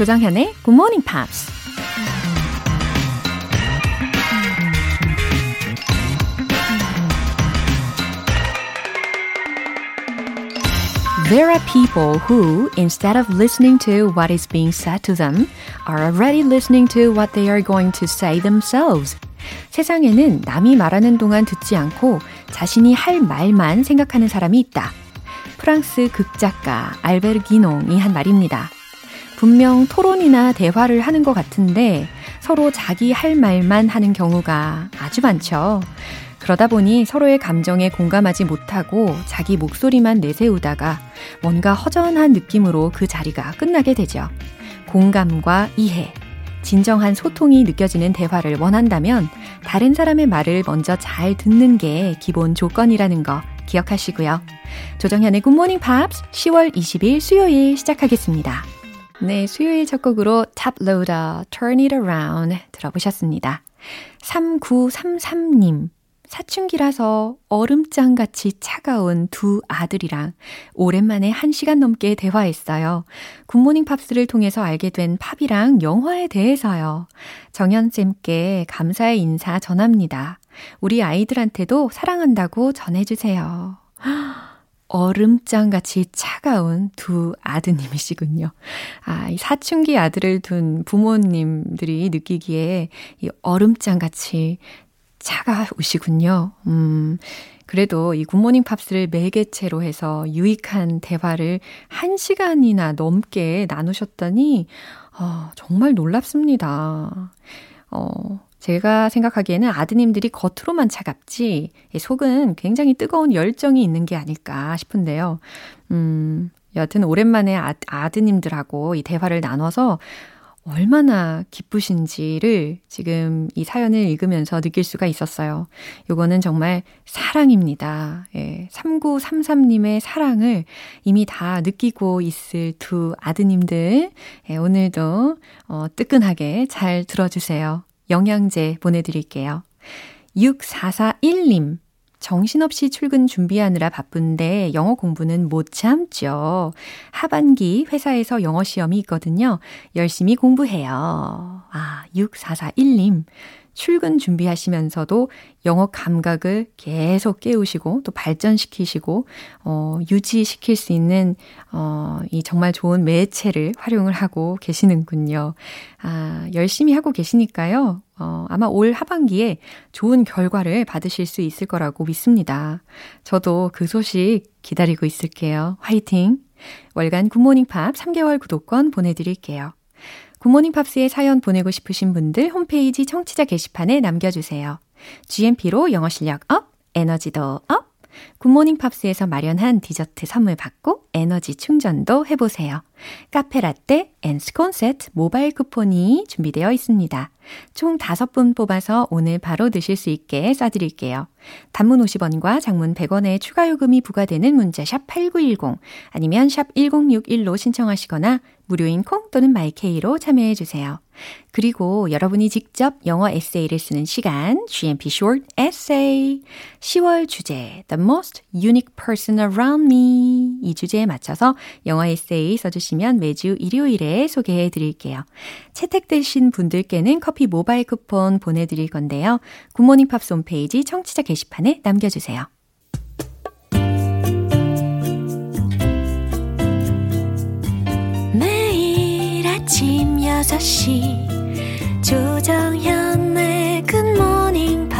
조정현의 Good Morning Pops. There are people who, instead of listening to what is being said to them, are already listening to what they are going to say themselves. 세상에는 남이 말하는 동안 듣지 않고 자신이 할 말만 생각하는 사람이 있다. 프랑스 극작가 알베르 기농이 한 말입니다. 분명 토론이나 대화를 하는 것 같은데 서로 자기 할 말만 하는 경우가 아주 많죠. 그러다 보니 서로의 감정에 공감하지 못하고 자기 목소리만 내세우다가 뭔가 허전한 느낌으로 그 자리가 끝나게 되죠. 공감과 이해, 진정한 소통이 느껴지는 대화를 원한다면 다른 사람의 말을 먼저 잘 듣는 게 기본 조건이라는 거 기억하시고요. 조정현의 굿모닝 팝스 10월 20일 수요일 시작하겠습니다. 네, 수요일 첫 곡으로 Loader Turn It Around 들어보셨습니다. 3933님. 사춘기라서 얼음장 같이 차가운 두 아들이랑 오랜만에 한 시간 넘게 대화했어요. 굿모닝 팝스를 통해서 알게 된 팝이랑 영화에 대해서요. 정현쌤께 감사의 인사 전합니다. 우리 아이들한테도 사랑한다고 전해주세요. 얼음장같이 차가운 두 아드님이시군요. 아, 이 사춘기 아들을 둔 부모님들이 느끼기에 이 얼음장같이 차가우시군요. 음, 그래도 이 굿모닝 팝스를 매개체로 해서 유익한 대화를 한 시간이나 넘게 나누셨다니, 어, 정말 놀랍습니다. 어, 제가 생각하기에는 아드님들이 겉으로만 차갑지, 속은 굉장히 뜨거운 열정이 있는 게 아닐까 싶은데요. 음, 여하튼 오랜만에 아, 아드님들하고 이 대화를 나눠서 얼마나 기쁘신지를 지금 이 사연을 읽으면서 느낄 수가 있었어요. 요거는 정말 사랑입니다. 예, 3933님의 사랑을 이미 다 느끼고 있을 두 아드님들, 예, 오늘도 어, 뜨끈하게 잘 들어주세요. 영양제 보내드릴게요. 6441님. 정신없이 출근 준비하느라 바쁜데 영어 공부는 못 참죠. 하반기 회사에서 영어 시험이 있거든요. 열심히 공부해요. 아, 6441님. 출근 준비하시면서도 영어 감각을 계속 깨우시고 또 발전시키시고 어 유지시킬 수 있는 어 이 정말 좋은 매체를 활용을 하고 계시는군요. 아, 열심히 하고 계시니까요. 어 아마 올 하반기에 좋은 결과를 받으실 수 있을 거라고 믿습니다. 저도 그 소식 기다리고 있을게요. 화이팅! 월간 굿모닝 팝 3개월 구독권 보내드릴게요. 굿모닝 팝스에 사연 보내고 싶으신 분들 홈페이지 청취자 게시판에 남겨주세요. GMP로 영어 실력 up, 에너지도 up! 굿모닝 팝스에서 마련한 디저트 선물 받고 에너지 충전도 해보세요. 카페 라떼 and 스콘 세트 모바일 쿠폰이 준비되어 있습니다. 총 5분 뽑아서 오늘 바로 드실 수 있게 쏴드릴게요. 단문 50원과 장문 100원의 추가 요금이 부과되는 문자 샵 8910 아니면 샵 1061로 신청하시거나 무료인 콩 또는 마이케이로 참여해 주세요. 그리고 여러분이 직접 영어 에세이를 쓰는 시간, GMP Short Essay. 10월 주제, The Most Unique Person Around Me. 이 주제에 맞춰서 영어 에세이 써주시면 매주 일요일에 소개해 드릴게요. 채택되신 분들께는 커피 모바일 쿠폰 보내드릴 건데요. 굿모닝 팝스 홈페이지 청취자 게시판에 남겨주세요. 아침 6시 조정현의 굿모닝 팝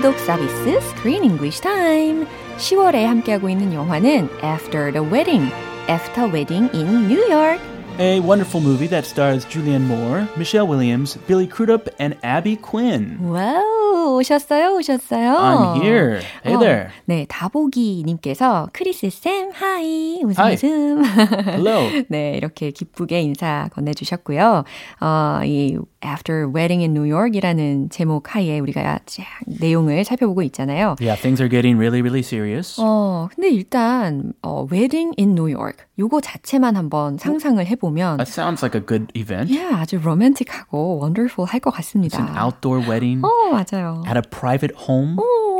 구독 서비스 Screen English Time. 10월에 함께하고 있는 영화는 After the Wedding, After Wedding in New York. A wonderful movie that stars Julianne Moore, Michelle Williams, Billy Crudup, and Abby Quinn. 와우, 오셨어요, 오셨어요. I'm here. Hey 어, there. 네, 다보기님께서 크리스 쌤, 하이, 웃음 Hi. 웃음. Hello. 네, 이렇게 기쁘게 인사 건네주셨고요. 어, 이 After Wedding in New York이라는 제목 하에 우리가 쫙 내용을 살펴보고 있잖아요. Yeah, things are getting really, really serious. 어, 근데 일단 어, Wedding in New York 요거 자체만 한번 상상을 해보면 That sounds like a good event. 예, 아주 로맨틱하고 원더풀 할것 It's 같습니다. an outdoor wedding 어, 맞아요. At a private home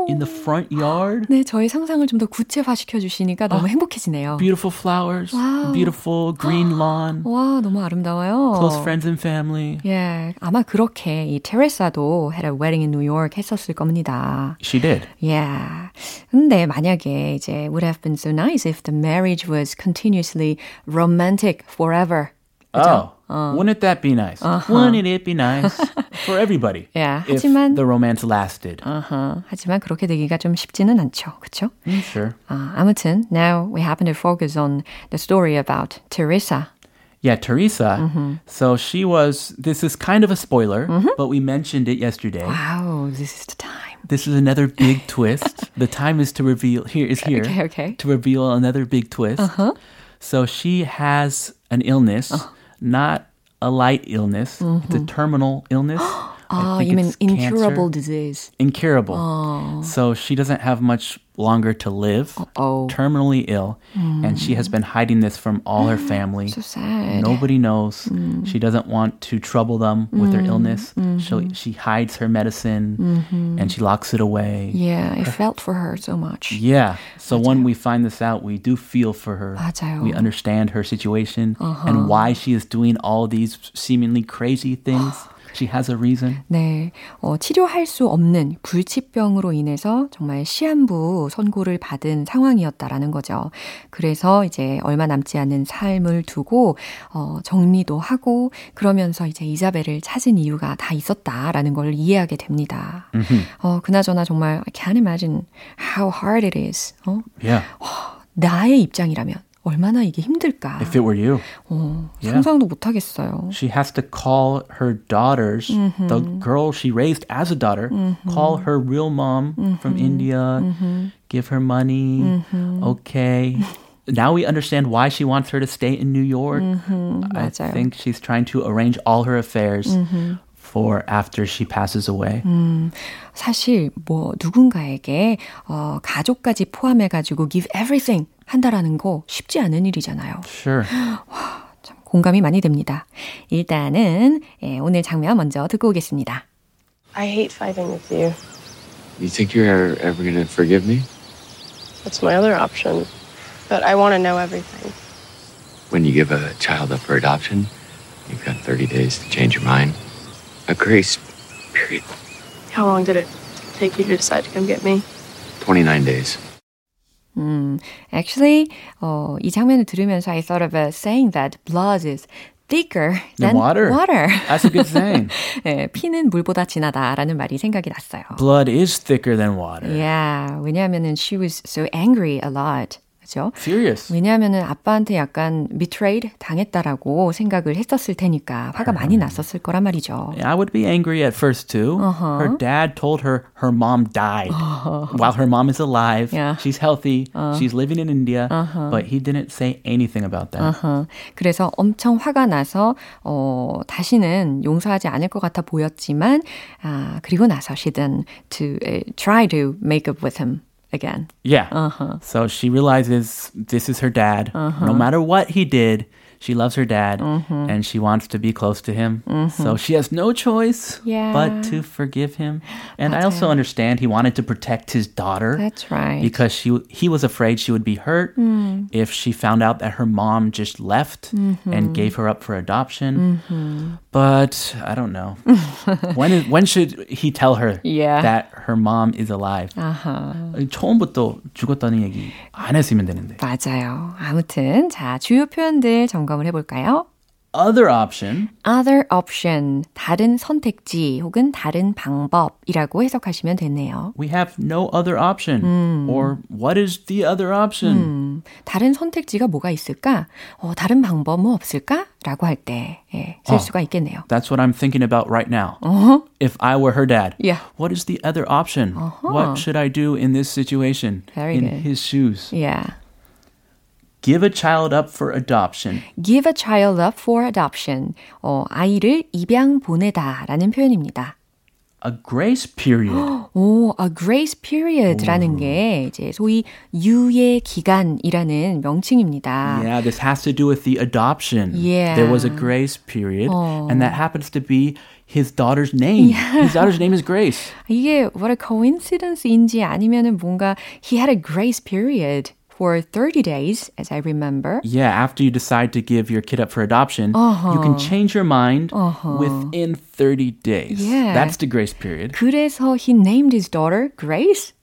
in the front yard. 네, 저의 상상을 좀 더 구체화 시켜 주시니까 너무 행복해지네요. Beautiful flowers, Wow. beautiful green lawn, 와, 너무 아름다워요. close friends and family. 예, 아마 그렇게 이 테레사도 had a wedding in New York 했었을 겁니다. She did. Yeah. 근데 만약에 이제 would have been so nice if the marriage was continuously romantic forever. 그죠? Oh, wouldn't that be nice? Wouldn't it be nice for everybody Yeah, if 하지만- the romance lasted? 어허, 하지만 그렇게 되기가 좀 쉽지는 않죠. 그렇죠? Mm, sure. 아, 아무튼 now we happen to focus on the story about Teresa. Yeah, Teresa. Mm-hmm. So she was. This is kind of a spoiler, but we mentioned it yesterday. Wow, this is the time. This is another big twist. The time is to reveal. Here is here Okay, okay. to reveal another big twist. Uh-huh. So she has an illness, not a light illness. It's a mm-hmm. terminal illness. I Ah, think you mean it's cancer. incurable disease. Incurable. So she doesn't have much longer to live. Oh, Terminally ill, and she has been hiding this from all her family. so sad. Nobody knows. She doesn't want to trouble them with her illness. So she hides her medicine and she locks it away. Yeah, I felt for her so much. Yeah. So when we find this out, we do feel for her. 맞아요. We understand her situation and why she is doing all these seemingly crazy things. she has a reason. 네, 어, 치료할 수 없는 불치병으로 인해서 정말 시한부 선고를 받은 상황이었다라는 거죠. 그래서 이제 얼마 남지 않은 삶을 두고 어, 정리도 하고 그러면서 이제 이자벨을 찾은 이유가 다 있었다라는 걸 이해하게 됩니다. 어, 그나저나 정말 I can't imagine how hard it is. 어? Yeah. 나의 입장이라면 얼마나 이게 힘들까. If it were you. 어, Yeah. 상상도 못 하겠어요. She has to call her daughters, the girl she raised as a daughter, call her real mom from India, give her money. Okay. Now we understand why she wants her to stay in New York. I 맞아요. think she's trying to arrange all her affairs for after she passes away. 사실 뭐 누군가에게 어, 가족까지 포함해 가지고 give everything 한다라는 거 쉽지 않은 일이잖아요. Sure. 참 공감이 많이 됩니다. 일단은 예, 오늘 장면 먼저 듣고 오겠습니다. I hate fighting with you. You think you're ever gonna forgive me? That's my other option. But I want to know everything. When you give a child up for adoption, you've got 30 days to change your mind. A grace period. How long did it take you to decide to come get me? 29 days. 음, actually, 어, 이 장면을 들으면서 I thought of a saying that blood is thicker than Than water. water. That's a good saying. 예, 피는 물보다 진하다라는 말이 생각이 났어요. Blood is thicker than water. Yeah, 왜냐하면은 she was so angry a lot. 그죠? Serious. 왜냐하면은 아빠한테 약간 betrayed 당했다라고 생각을 했었을 테니까 화가 많이 났었을 거란 말이죠. I would be angry at first too. Her dad told her her mom died while her mom is alive. Yeah. She's healthy. She's living in India. But he didn't say anything about that. 어, 그래서 엄청 화가 나서 어, 다시는 용서하지 않을 것 같아 보였지만 아, 그리고 나서 she then to uh, try to make up with him again. Yeah. Uh-huh. So she realizes this is her dad. No uh-huh. matter what he did, she loves her dad and she wants to be close to him. So she has no choice Yeah. but to forgive him. And I also understand he wanted to protect his daughter. That's right. because she he was afraid she would be hurt if she found out that her mom just left and gave her up for adoption. But I don't know. when is, when should he tell her Yeah. that her mom is alive? 처음부터 죽었다는 얘기 안 했으면 되는데. 맞아요. 아무튼 자 주요 표현들 점검 을 해볼까요? other option, other option, 다른 선택지 혹은 다른 방법이라고 해석하시면 되네요. we have no other option. Or what is the other option? 다른 선택지가 뭐가 있을까? 어, 다른 방법 뭐 없을까? 라고 할 때, 예, 쓸 어. 수가 있겠네요. That's what I'm thinking about right now. If I were her dad, Yeah. what is the other option? What should I do in this situation? Very in good. his shoes. Yeah. Give a child up for adoption. give a child up for adoption. 어, 아이를 입양 보내다 라는 표현입니다. A grace period. 오, a grace period라는 게 이제 소위 유예 기간이라는 명칭입니다. Yeah, this has to do with the adoption. Yeah. There was a grace period, and that happens to be his daughter's name. His daughter's name is Grace. 이게 what a coincidence인지 아니면은 뭔가 he had a grace period for 30 days, as I remember. Yeah, after you decide to give your kid up for adoption, you can change your mind within 30 days. Yeah. That's the grace period. 그래서 he named his daughter Grace?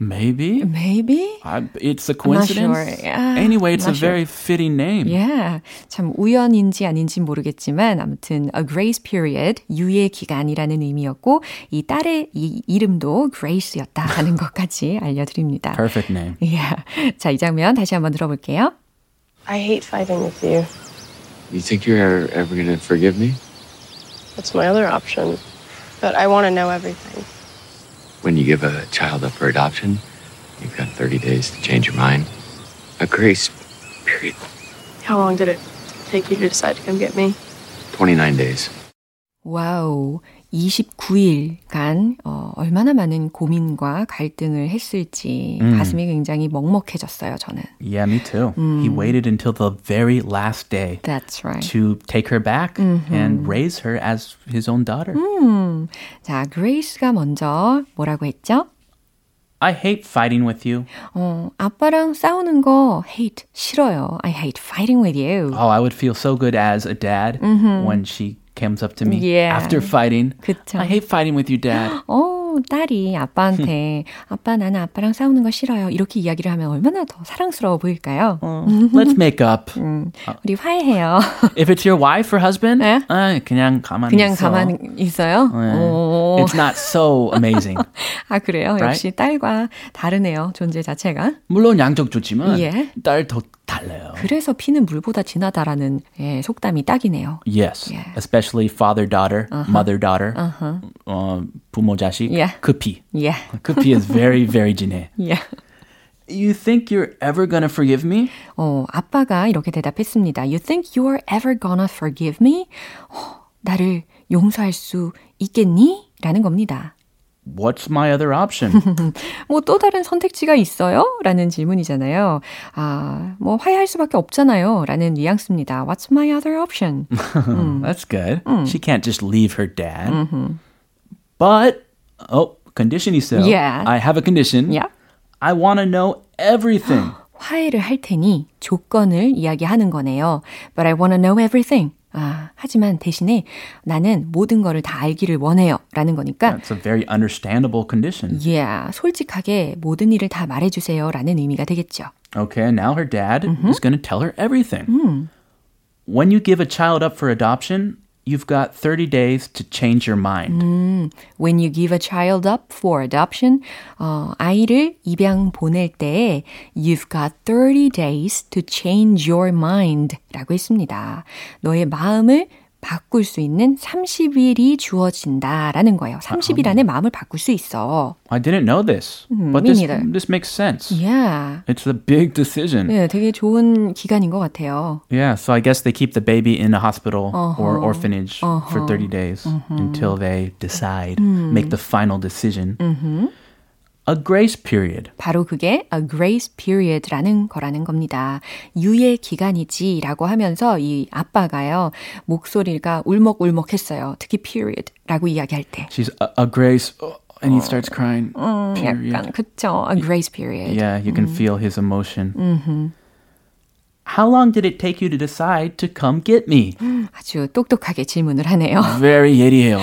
Maybe. Maybe? I, it's a I'm not sure. coincidence. Yeah, anyway, it's a sure. very fitting name. Yeah. 참 우연인지 아닌지 모르겠지만 아무튼 a grace period 유예 기간이라는 의미였고 이 딸의 이 이름도 Grace였다 하는 것까지 알려드립니다. Perfect name. Yeah. 자, 이 장면 다시 한번 들어볼게요. I hate fighting with you. You think you're ever gonna forgive me? That's my other option. But I want to know everything. When you give a child up for adoption, you've got 30 days to change your mind. A grace period. How long did it take you to decide to come get me? 29 days. 와우. 29일간 어, 얼마나 많은 고민과 갈등을 했을지 가슴이 굉장히 먹먹해졌어요, 저는. Yeah, me too. He waited until the very last day That's right. to take her back and raise her as his own daughter. 자, 그레이스가 먼저 뭐라고 했죠? I hate fighting with you. 어, 아빠랑 싸우는 거 hate 싫어요. I hate fighting with you. Oh, I would feel so good as a dad when she comes up to me Yeah. after fighting. 그쵸. I hate fighting with you, dad. 어, 딸이 아빠한테 아빠 나는 아빠랑 싸우는 거 싫어요. 이렇게 이야기를 하면 얼마나 더 사랑스러워 보일까요? Let's make up. 우리 화해해요. If it's your wife or husband, 네? 아, 그냥 가만히 그냥 있어. 가만히 있어요? 네. 오. It's not so amazing. 아, 그래요? 역시 딸과 다르네요. 존재 자체가. 물론 양쪽 좋지만 예. 딸더 달라요. 그래서 피는 물보다 진하다라는 예, 속담이 딱이네요. Yes, Yeah. especially father daughter, mother daughter, 어, 부모 자식. Yeah. 그 피. Yeah. 그 피 is very very 진해. Yeah. You think you're ever gonna forgive me? 어, 아빠가 이렇게 대답했습니다. You think you're ever gonna forgive me? 어, 나를 용서할 수 있겠니? 라는 겁니다. What's my other option? 뭐 또 다른 선택지가 있어요? 라는 질문이잖아요. 아, 뭐 화해할 수밖에 없잖아요. 라는 뉘앙스입니다. What's my other option? That's good. She can't just leave her dad. But oh, condition 있어요. Yeah. I have a condition. Yeah. I want to know everything. 화해를 할 테니 조건을 이야기하는 거네요. But I want to know everything. 아, 하지만 대신에 나는 모든 거를 다 알기를 원해요. 라는 거니까 That's a very understandable condition. Yeah, 솔직하게 모든 일을 다 말해주세요. 라는 의미가 되겠죠. Okay, now her dad is going to tell her everything. When you give a child up for adoption, you've got 30 days to change your mind. When you give a child up for adoption, 어, 아이를 입양 보낼 때 you've got 30 days to change your mind 라고 했습니다. 너의 마음을 바꿀 수 있는 30일이 주어진다라는 거예요. 30일 안에 마음을 바꿀 수 있어. I didn't know this, but this, this makes sense. Yeah. It's a big decision. 네, 되게 좋은 기간인 것 같아요. Yeah, so I guess they keep the baby in a hospital or orphanage for 30 days until they decide, make the final decision. A grace period. 바로 그게 a grace period라는 거라는 겁니다. 유예 기간이지라고 하면서 이 아빠가요 목소리가 울먹울먹했어요. 특히 period라고 이야기할 때. She's a, a grace, oh, and he starts crying. period. 약간 그쵸? a grace period. Yeah, you can feel his emotion. How long did it take you to decide to come get me? 아주 똑똑하게 질문을 하네요. Very 예리해요.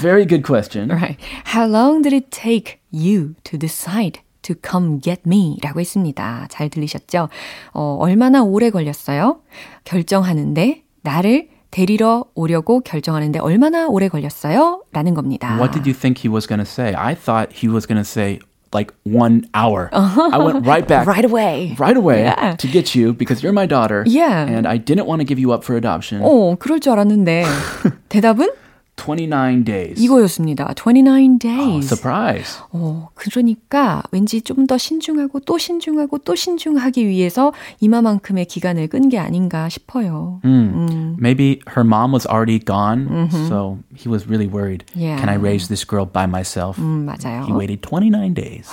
Very good question. Right. How long did it take you to decide to come get me? 라고 했습니다. 잘 들리셨죠? 어, 얼마나 오래 걸렸어요? 결정하는데 나를 데리러 오려고 결정하는데 얼마나 오래 걸렸어요? 라는 겁니다. What did you think he was going to say? I thought he was going to say like one hour. I went right back. Right away. Right away Yeah. to get you because you're my daughter. Yeah. And I didn't want to give you up for adoption. 어, 그럴 줄 알았는데 대답은 29 days. 이거였습니다. 29 Oh, days. surprise. 어, 그러니까 왠지 좀 더 신중하고 또 신중하고 또 신중하기 위해서 이마만큼의 기간을 끈 게 아닌가 싶어요. Maybe her mom was already gone, so he was really worried. Yeah. Can I raise this girl by myself? 음, 맞아요. He waited 29 days.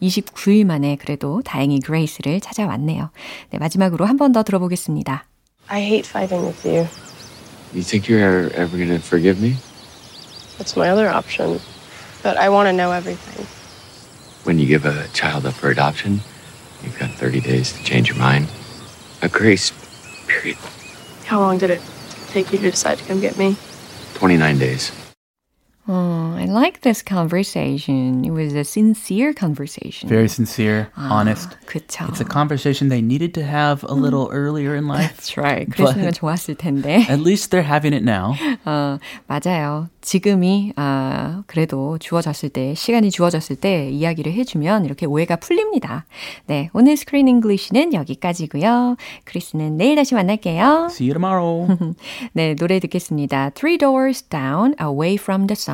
29일 만에 그래도 다행히 그레이스를 찾아왔네요. 네, 마지막으로 한 번 더 들어보겠습니다. I hate fighting with you. You think you're ever, ever gonna forgive me? That's my other option. But I want to know everything. When you give a child up for adoption, you've got 30 days to change your mind. A grace period. How long did it take you to decide to come get me? 29 days. Oh, I like this conversation. It was a sincere conversation. Very sincere, honest. 그쵸. It's a conversation they needed to have a little earlier in life. That's right. 그랬으면 좋았을 텐데. At least they're having it now. 어, 맞아요. 지금이 아, 그래도 주어졌을 때 시간이 주어졌을 때 이야기를 해주면 이렇게 오해가 풀립니다. 네, 오늘 스크린 잉글리시는 여기까지고요. 크리스는 내일 다시 만날게요. See you tomorrow. 네, 노래 듣겠습니다. Three Doors Down, Away from the Sun.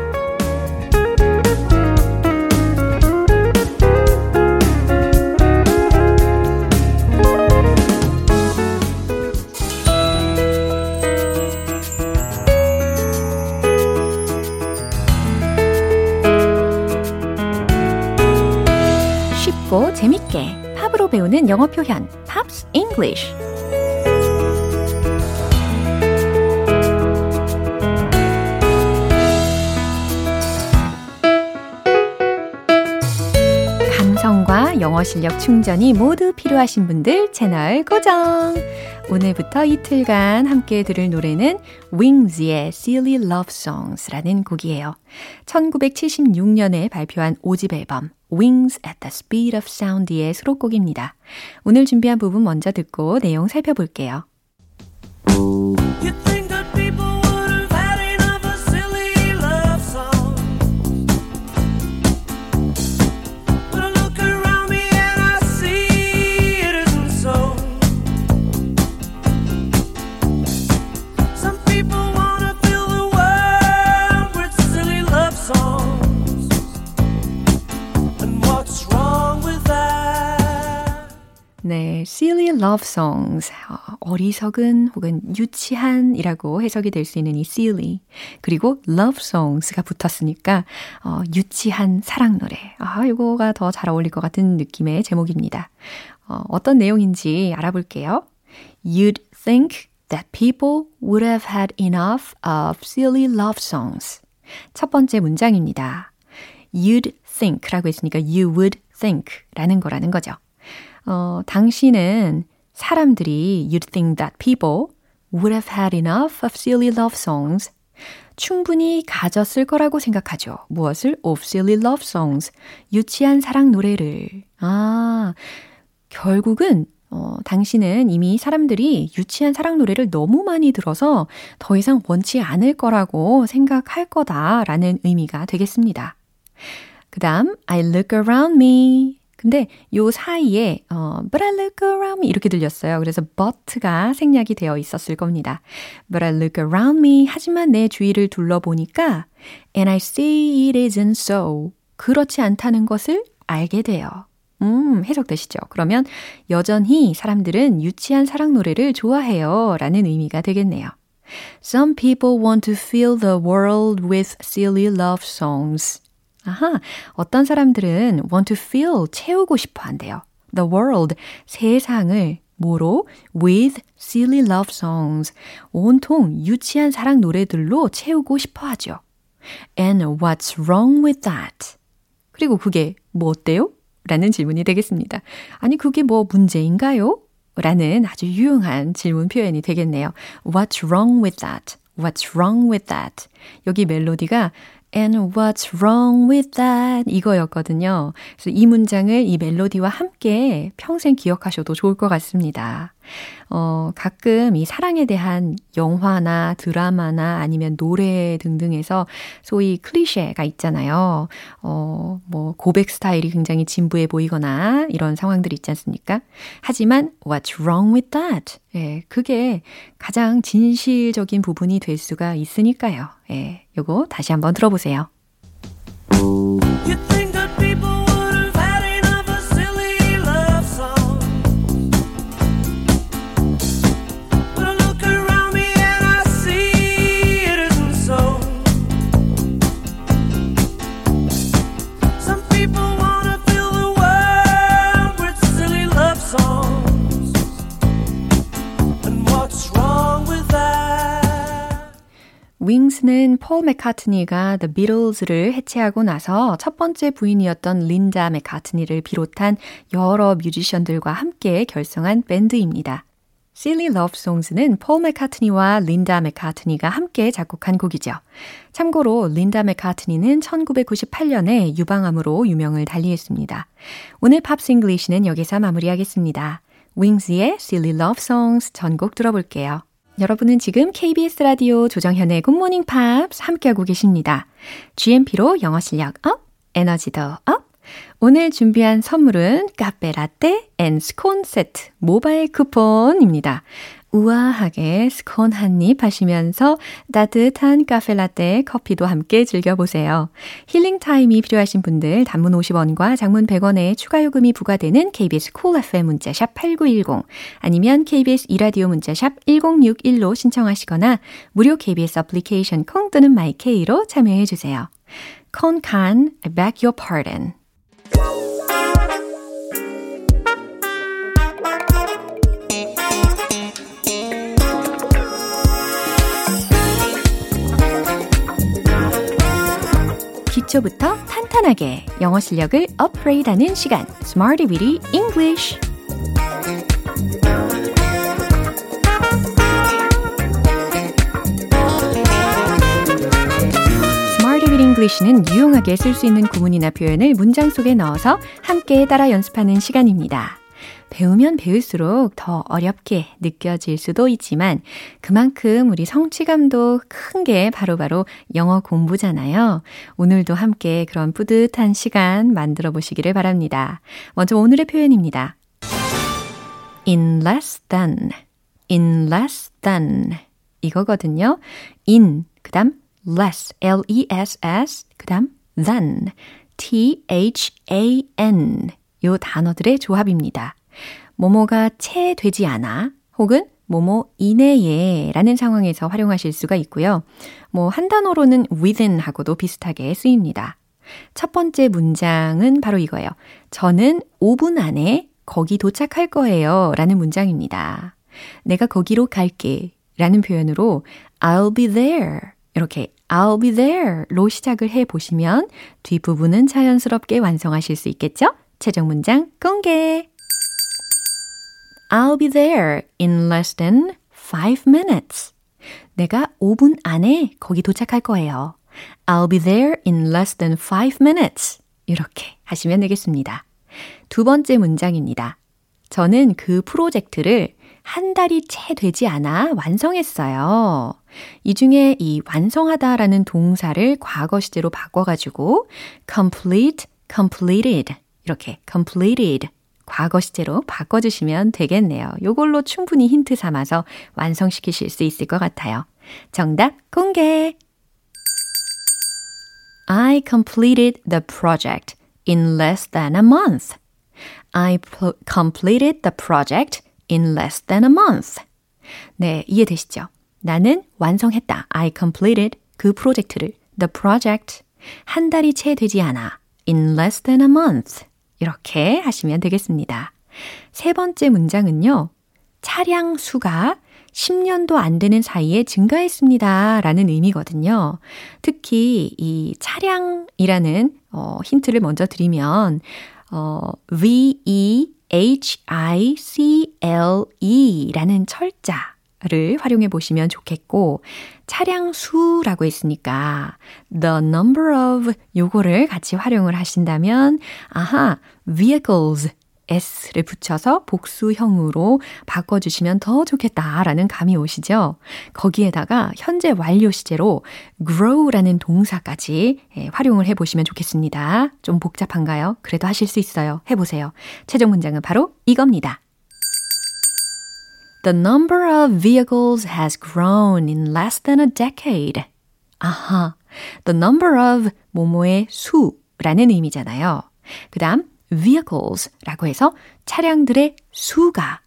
쉽고 재밌게 팝으로 배우는 영어 표현 Pops English 감성과 영어 실력 충전이 모두 필요하신 분들 채널 고정. 오늘부터 이틀간 함께 들을 노래는 Wings의 Silly Love Songs라는 곡이에요. 1976년에 발표한 5집 앨범 Wings at the Speed of Sound의 수록곡입니다. 오늘 준비한 부분 먼저 듣고 내용 살펴볼게요. 네, silly love songs. 어, 어리석은 혹은 유치한이라고 해석이 될 수 있는 이 silly. 그리고 love songs가 붙었으니까 어, 유치한 사랑 노래. 아, 이거가 더 잘 어울릴 것 같은 느낌의 제목입니다. 어, 어떤 내용인지 알아볼게요. You'd think that people would have had enough of silly love songs. 첫 번째 문장입니다. You'd think라고 했으니까 you would think라는 거라는 거죠. 어, 당신은 사람들이 you'd think that people would have had enough of silly love songs. 충분히 가졌을 거라고 생각하죠. 무엇을? of silly love songs. 유치한 사랑 노래를. 아, 결국은 어, 당신은 이미 사람들이 유치한 사랑 노래를 너무 많이 들어서 더 이상 원치 않을 거라고 생각할 거다라는 의미가 되겠습니다. 그 다음, I look around me. 근데 요 사이에, 어, but I look around me 이렇게 들렸어요. 그래서 but가 생략이 되어 있었을 겁니다. But I look around me. 하지만 내 주위를 둘러보니까, and I see it isn't so. 그렇지 않다는 것을 알게 돼요. 음, 해석되시죠? 그러면 여전히 사람들은 유치한 사랑 노래를 좋아해요. 라는 의미가 되겠네요. Some people want to fill the world with silly love songs. 아하, 어떤 사람들은 want to fill, 채우고 싶어 한대요. The world, 세상을 뭐로? with silly love songs. 온통 유치한 사랑 노래들로 채우고 싶어 하죠. And what's wrong with that? 그리고 그게 뭐 어때요? 라는 질문이 되겠습니다. 아니, 그게 뭐 문제인가요? 라는 아주 유용한 질문 표현이 되겠네요. What's wrong with that? What's wrong with that? 여기 멜로디가 And what's wrong with that? 이거였거든요. 그래서 이 문장을 이 멜로디와 함께 평생 기억하셔도 좋을 것 같습니다. 어, 가끔 이 사랑에 대한 영화나 드라마나 아니면 노래 등등에서 소위 클리셰가 있잖아요. 어, 뭐 고백 스타일이 굉장히 진부해 보이거나 이런 상황들이 있지 않습니까? 하지만 what's wrong with that? 예, 그게 가장 진실적인 부분이 될 수가 있으니까요. 예, 요거 다시 한번 들어보세요. 윙스는 폴 맥카트니가 The Beatles를 해체하고 나서 첫 번째 부인이었던 린다 맥카트니를 비롯한 여러 뮤지션들과 함께 결성한 밴드입니다. Silly Love Songs는 폴 맥카트니와 린다 맥카트니가 함께 작곡한 곡이죠. 참고로 린다 맥카트니는 1998년에 유방암으로 유명을 달리했습니다. 오늘 Pops English는 여기서 마무리하겠습니다. 윙스의 Silly Love Songs 전곡 들어볼게요. 여러분은 지금 KBS 라디오 조정현의 굿모닝 팝스 함께하고 계십니다. GMP로 영어 실력 up, 에너지도 up. 오늘 준비한 선물은 카페 라떼 and 스콘 세트 모바일 쿠폰입니다. 우아하게 스콘 한 입 하시면서 따뜻한 카페 라떼 커피도 함께 즐겨보세요. 힐링 타임이 필요하신 분들 단문 50원과 장문 100원의 추가 요금이 부과되는 KBS Cool FM 문자샵 8910 아니면 KBS 이라디오 문자샵 1061로 신청하시거나 무료 KBS 애플리케이션 콩 또는 마이케이로 참여해 주세요. 콘칸 I beg your pardon 기초부터 탄탄하게 영어 실력을 업그레이드하는 시간 Smarty Weedy English English는 유용하게 쓸 수 있는 구문이나 표현을 문장 속에 넣어서 함께 따라 연습하는 시간입니다. 배우면 배울수록 더 어렵게 느껴질 수도 있지만 그만큼 우리 성취감도 큰 게 바로바로 영어 공부잖아요. 오늘도 함께 그런 뿌듯한 시간 만들어 보시기를 바랍니다. 먼저 오늘의 표현입니다. in less than, in less than 이거거든요. in, 그 다음 less, L-E-S-S, 그 다음 than, T-H-A-N 요 단어들의 조합입니다. 뭐뭐가 채 되지 않아 혹은 뭐뭐 이내에 라는 상황에서 활용하실 수가 있고요. 뭐 한 단어로는 within 하고도 비슷하게 쓰입니다. 첫 번째 문장은 바로 이거예요. 저는 5분 안에 거기 도착할 거예요 라는 문장입니다. 내가 거기로 갈게 라는 표현으로 I'll be there 이렇게 I'll be there로 시작을 해 보시면 뒷부분은 자연스럽게 완성하실 수 있겠죠? 최종 문장 공개! I'll be there in less than 5 minutes. 내가 5분 안에 거기 도착할 거예요. I'll be there in less than 5 minutes. 이렇게 하시면 되겠습니다. 두 번째 문장입니다. 저는 그 프로젝트를 한 달이 채 되지 않아 완성했어요. 이 중에 이 완성하다라는 동사를 과거 시제로 바꿔가지고 complete, completed 이렇게 completed 과거 시제로 바꿔주시면 되겠네요. 요걸로 충분히 힌트 삼아서 완성시키실 수 있을 것 같아요. 정답 공개! I completed the project in less than a month. I pl- completed the project in less than a month. 네, 이해되시죠? 나는 완성했다. I completed 그 프로젝트를, the project, 한 달이 채 되지 않아. in less than a month. 이렇게 하시면 되겠습니다. 세 번째 문장은요. 차량 수가 10년도 안 되는 사이에 증가했습니다. 라는 의미거든요. 특히 이 차량이라는 어, 힌트를 먼저 드리면 어, V-E-H-I-C-L-E 라는 철자 를 활용해 보시면 좋겠고, 차량 수라고 했으니까, the number of 요거를 같이 활용을 하신다면, 아하, vehicles s를 붙여서 복수형으로 바꿔주시면 더 좋겠다라는 감이 오시죠? 거기에다가 현재 완료 시제로 grow라는 동사까지 활용을 해보시면 좋겠습니다. 좀 복잡한가요? 그래도 하실 수 있어요. 해보세요. 최종 문장은 바로 이겁니다. The number of vehicles has grown in less than a decade. 아하. The number of 뭐뭐의 수라는 의미잖아요. 그 다음 vehicles라고 해서 차량들의 수가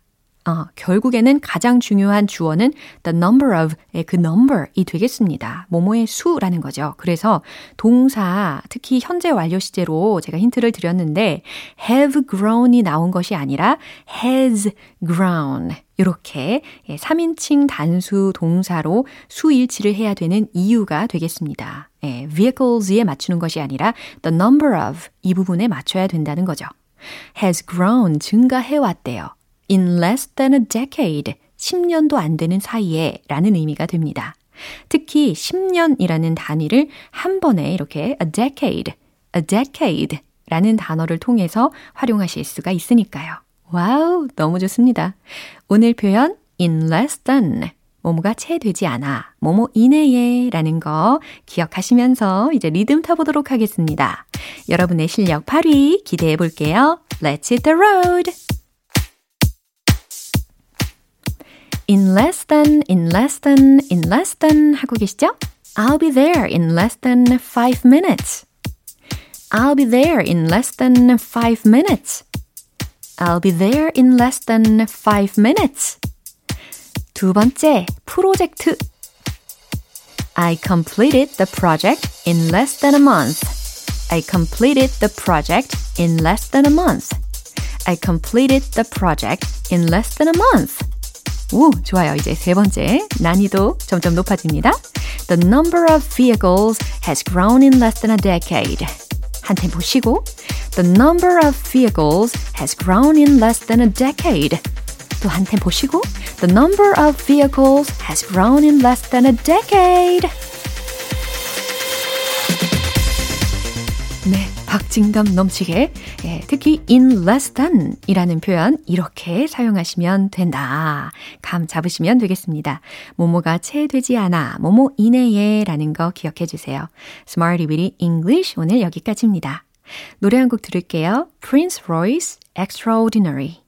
어, 결국에는 가장 중요한 주어는 the number of의 그 number이 되겠습니다. 뭐뭐의 수라는 거죠. 그래서 동사, 특히 현재 완료 시제로 제가 힌트를 드렸는데 have grown이 나온 것이 아니라 has grown. 이렇게 3인칭 단수 동사로 수일치를 해야 되는 이유가 되겠습니다. 예, vehicles에 맞추는 것이 아니라 the number of 이 부분에 맞춰야 된다는 거죠. has grown 증가해왔대요. In less than a decade, 10년도 안 되는 사이에 라는 의미가 됩니다. 특히 10년이라는 단위를 한 번에 이렇게 a decade, a decade 라는 단어를 통해서 활용하실 수가 있으니까요. 와우, 너무 좋습니다. 오늘 표현 in less than 뭐뭐가 채 되지 않아, 뭐뭐 이내에 라는 거 기억하시면서 이제 리듬 타보도록 하겠습니다. 여러분의 실력 8위 기대해 볼게요. Let's hit the road! in less than, in less than, in less than 하고 계시죠? I'll be there in less than 5 minutes. I'll be there in less than 5 minutes. I'll be there in less than 5 minutes. 두 번째, 프로젝트. I completed the project in less than a month. I completed the project in less than a month. I completed the project in less than a month. 오, 좋아요. 이제 세 번째. 난이도 점점 높아집니다. The number of vehicles has grown in less than a decade. 한 템포 쉬고. The number of vehicles has grown in less than a decade. 또 한 템포 쉬고. The number of vehicles has grown in less than a decade. 박진감 넘치게 예, 특히 in less than 이라는 표현 이렇게 사용하시면 된다. 감 잡으시면 되겠습니다. 뭐뭐가 채 되지 않아, 뭐뭐 이내에 라는 거 기억해 주세요. Smarty Weedy English 오늘 여기까지입니다. 노래 한 곡 들을게요. Prince Royce Extraordinary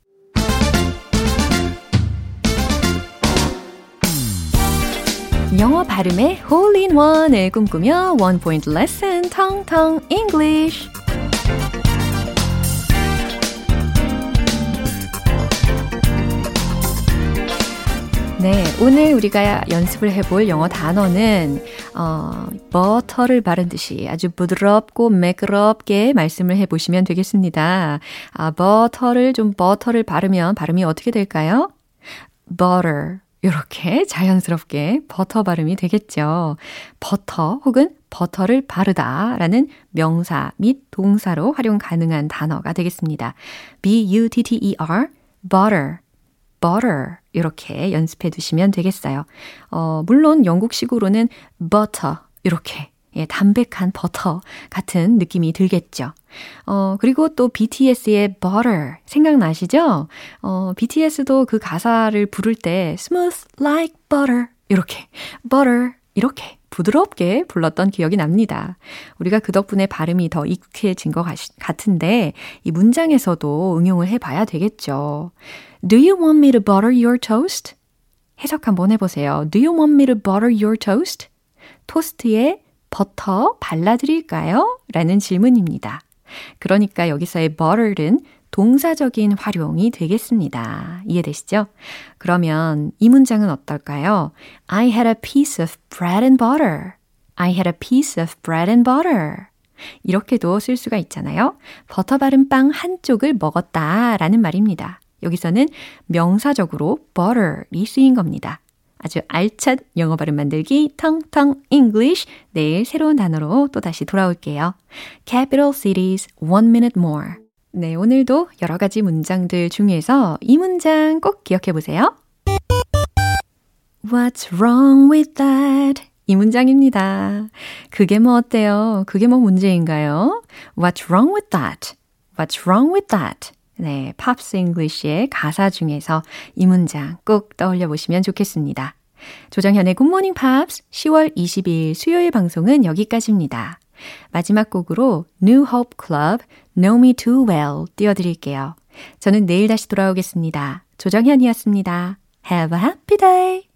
영어 발음의 홀인원을 꿈꾸며 원 포인트 레슨 텅텅 English 네, 오늘 우리가 연습을 해볼 영어 단어는 어, 버터를 바른 듯이 아주 부드럽고 매끄럽게 말씀을 해보시면 되겠습니다. 아, 버터를 좀 버터를 바르면 발음이 어떻게 될까요? butter 이렇게 자연스럽게 버터 발음이 되겠죠. 버터 혹은 버터를 바르다 라는 명사 및 동사로 활용 가능한 단어가 되겠습니다. B-U-T-T-E-R, butter, butter 이렇게 연습해 두시면 되겠어요. 어, 물론 영국식으로는 butter 이렇게 예, 담백한 버터 같은 느낌이 들겠죠. 어, 그리고 또 BTS의 Butter 생각나시죠? 어, BTS도 그 가사를 부를 때 smooth like butter 이렇게 butter 이렇게 부드럽게 불렀던 기억이 납니다. 우리가 그 덕분에 발음이 더 익숙해진 것 같은데 이 문장에서도 응용을 해봐야 되겠죠. Do you want me to butter your toast? 해석 한번 해보세요. Do you want me to butter your toast? 토스트에 버터 발라드릴까요? 라는 질문입니다. 그러니까 여기서의 butter는 동사적인 활용이 되겠습니다. 이해되시죠? 그러면 이 문장은 어떨까요? I had a piece of bread and butter. I had a piece of bread and butter. 이렇게도 쓸 수가 있잖아요. 버터 바른 빵 한쪽을 먹었다 라는 말입니다. 여기서는 명사적으로 butter이 쓰인 겁니다. 아주 알찬 영어 발음 만들기 텅텅 English 내일 새로운 단어로 또 다시 돌아올게요. Capital Cities One Minute More. 네, 오늘도 여러 가지 문장들 중에서 이 문장 꼭 기억해 보세요. What's wrong with that? 이 문장입니다. 그게 뭐 어때요? 그게 뭐 문제인가요? What's wrong with that? What's wrong with that? 네, 팝스 잉글리시의 가사 중에서 이 문장 꼭 떠올려 보시면 좋겠습니다. 조정현의 굿모닝 팝스 10월 22일 수요일 방송은 여기까지입니다. 마지막 곡으로 New Hope Club Know Me Too Well 띄워드릴게요. 저는 내일 다시 돌아오겠습니다. 조정현이었습니다. Have a happy day!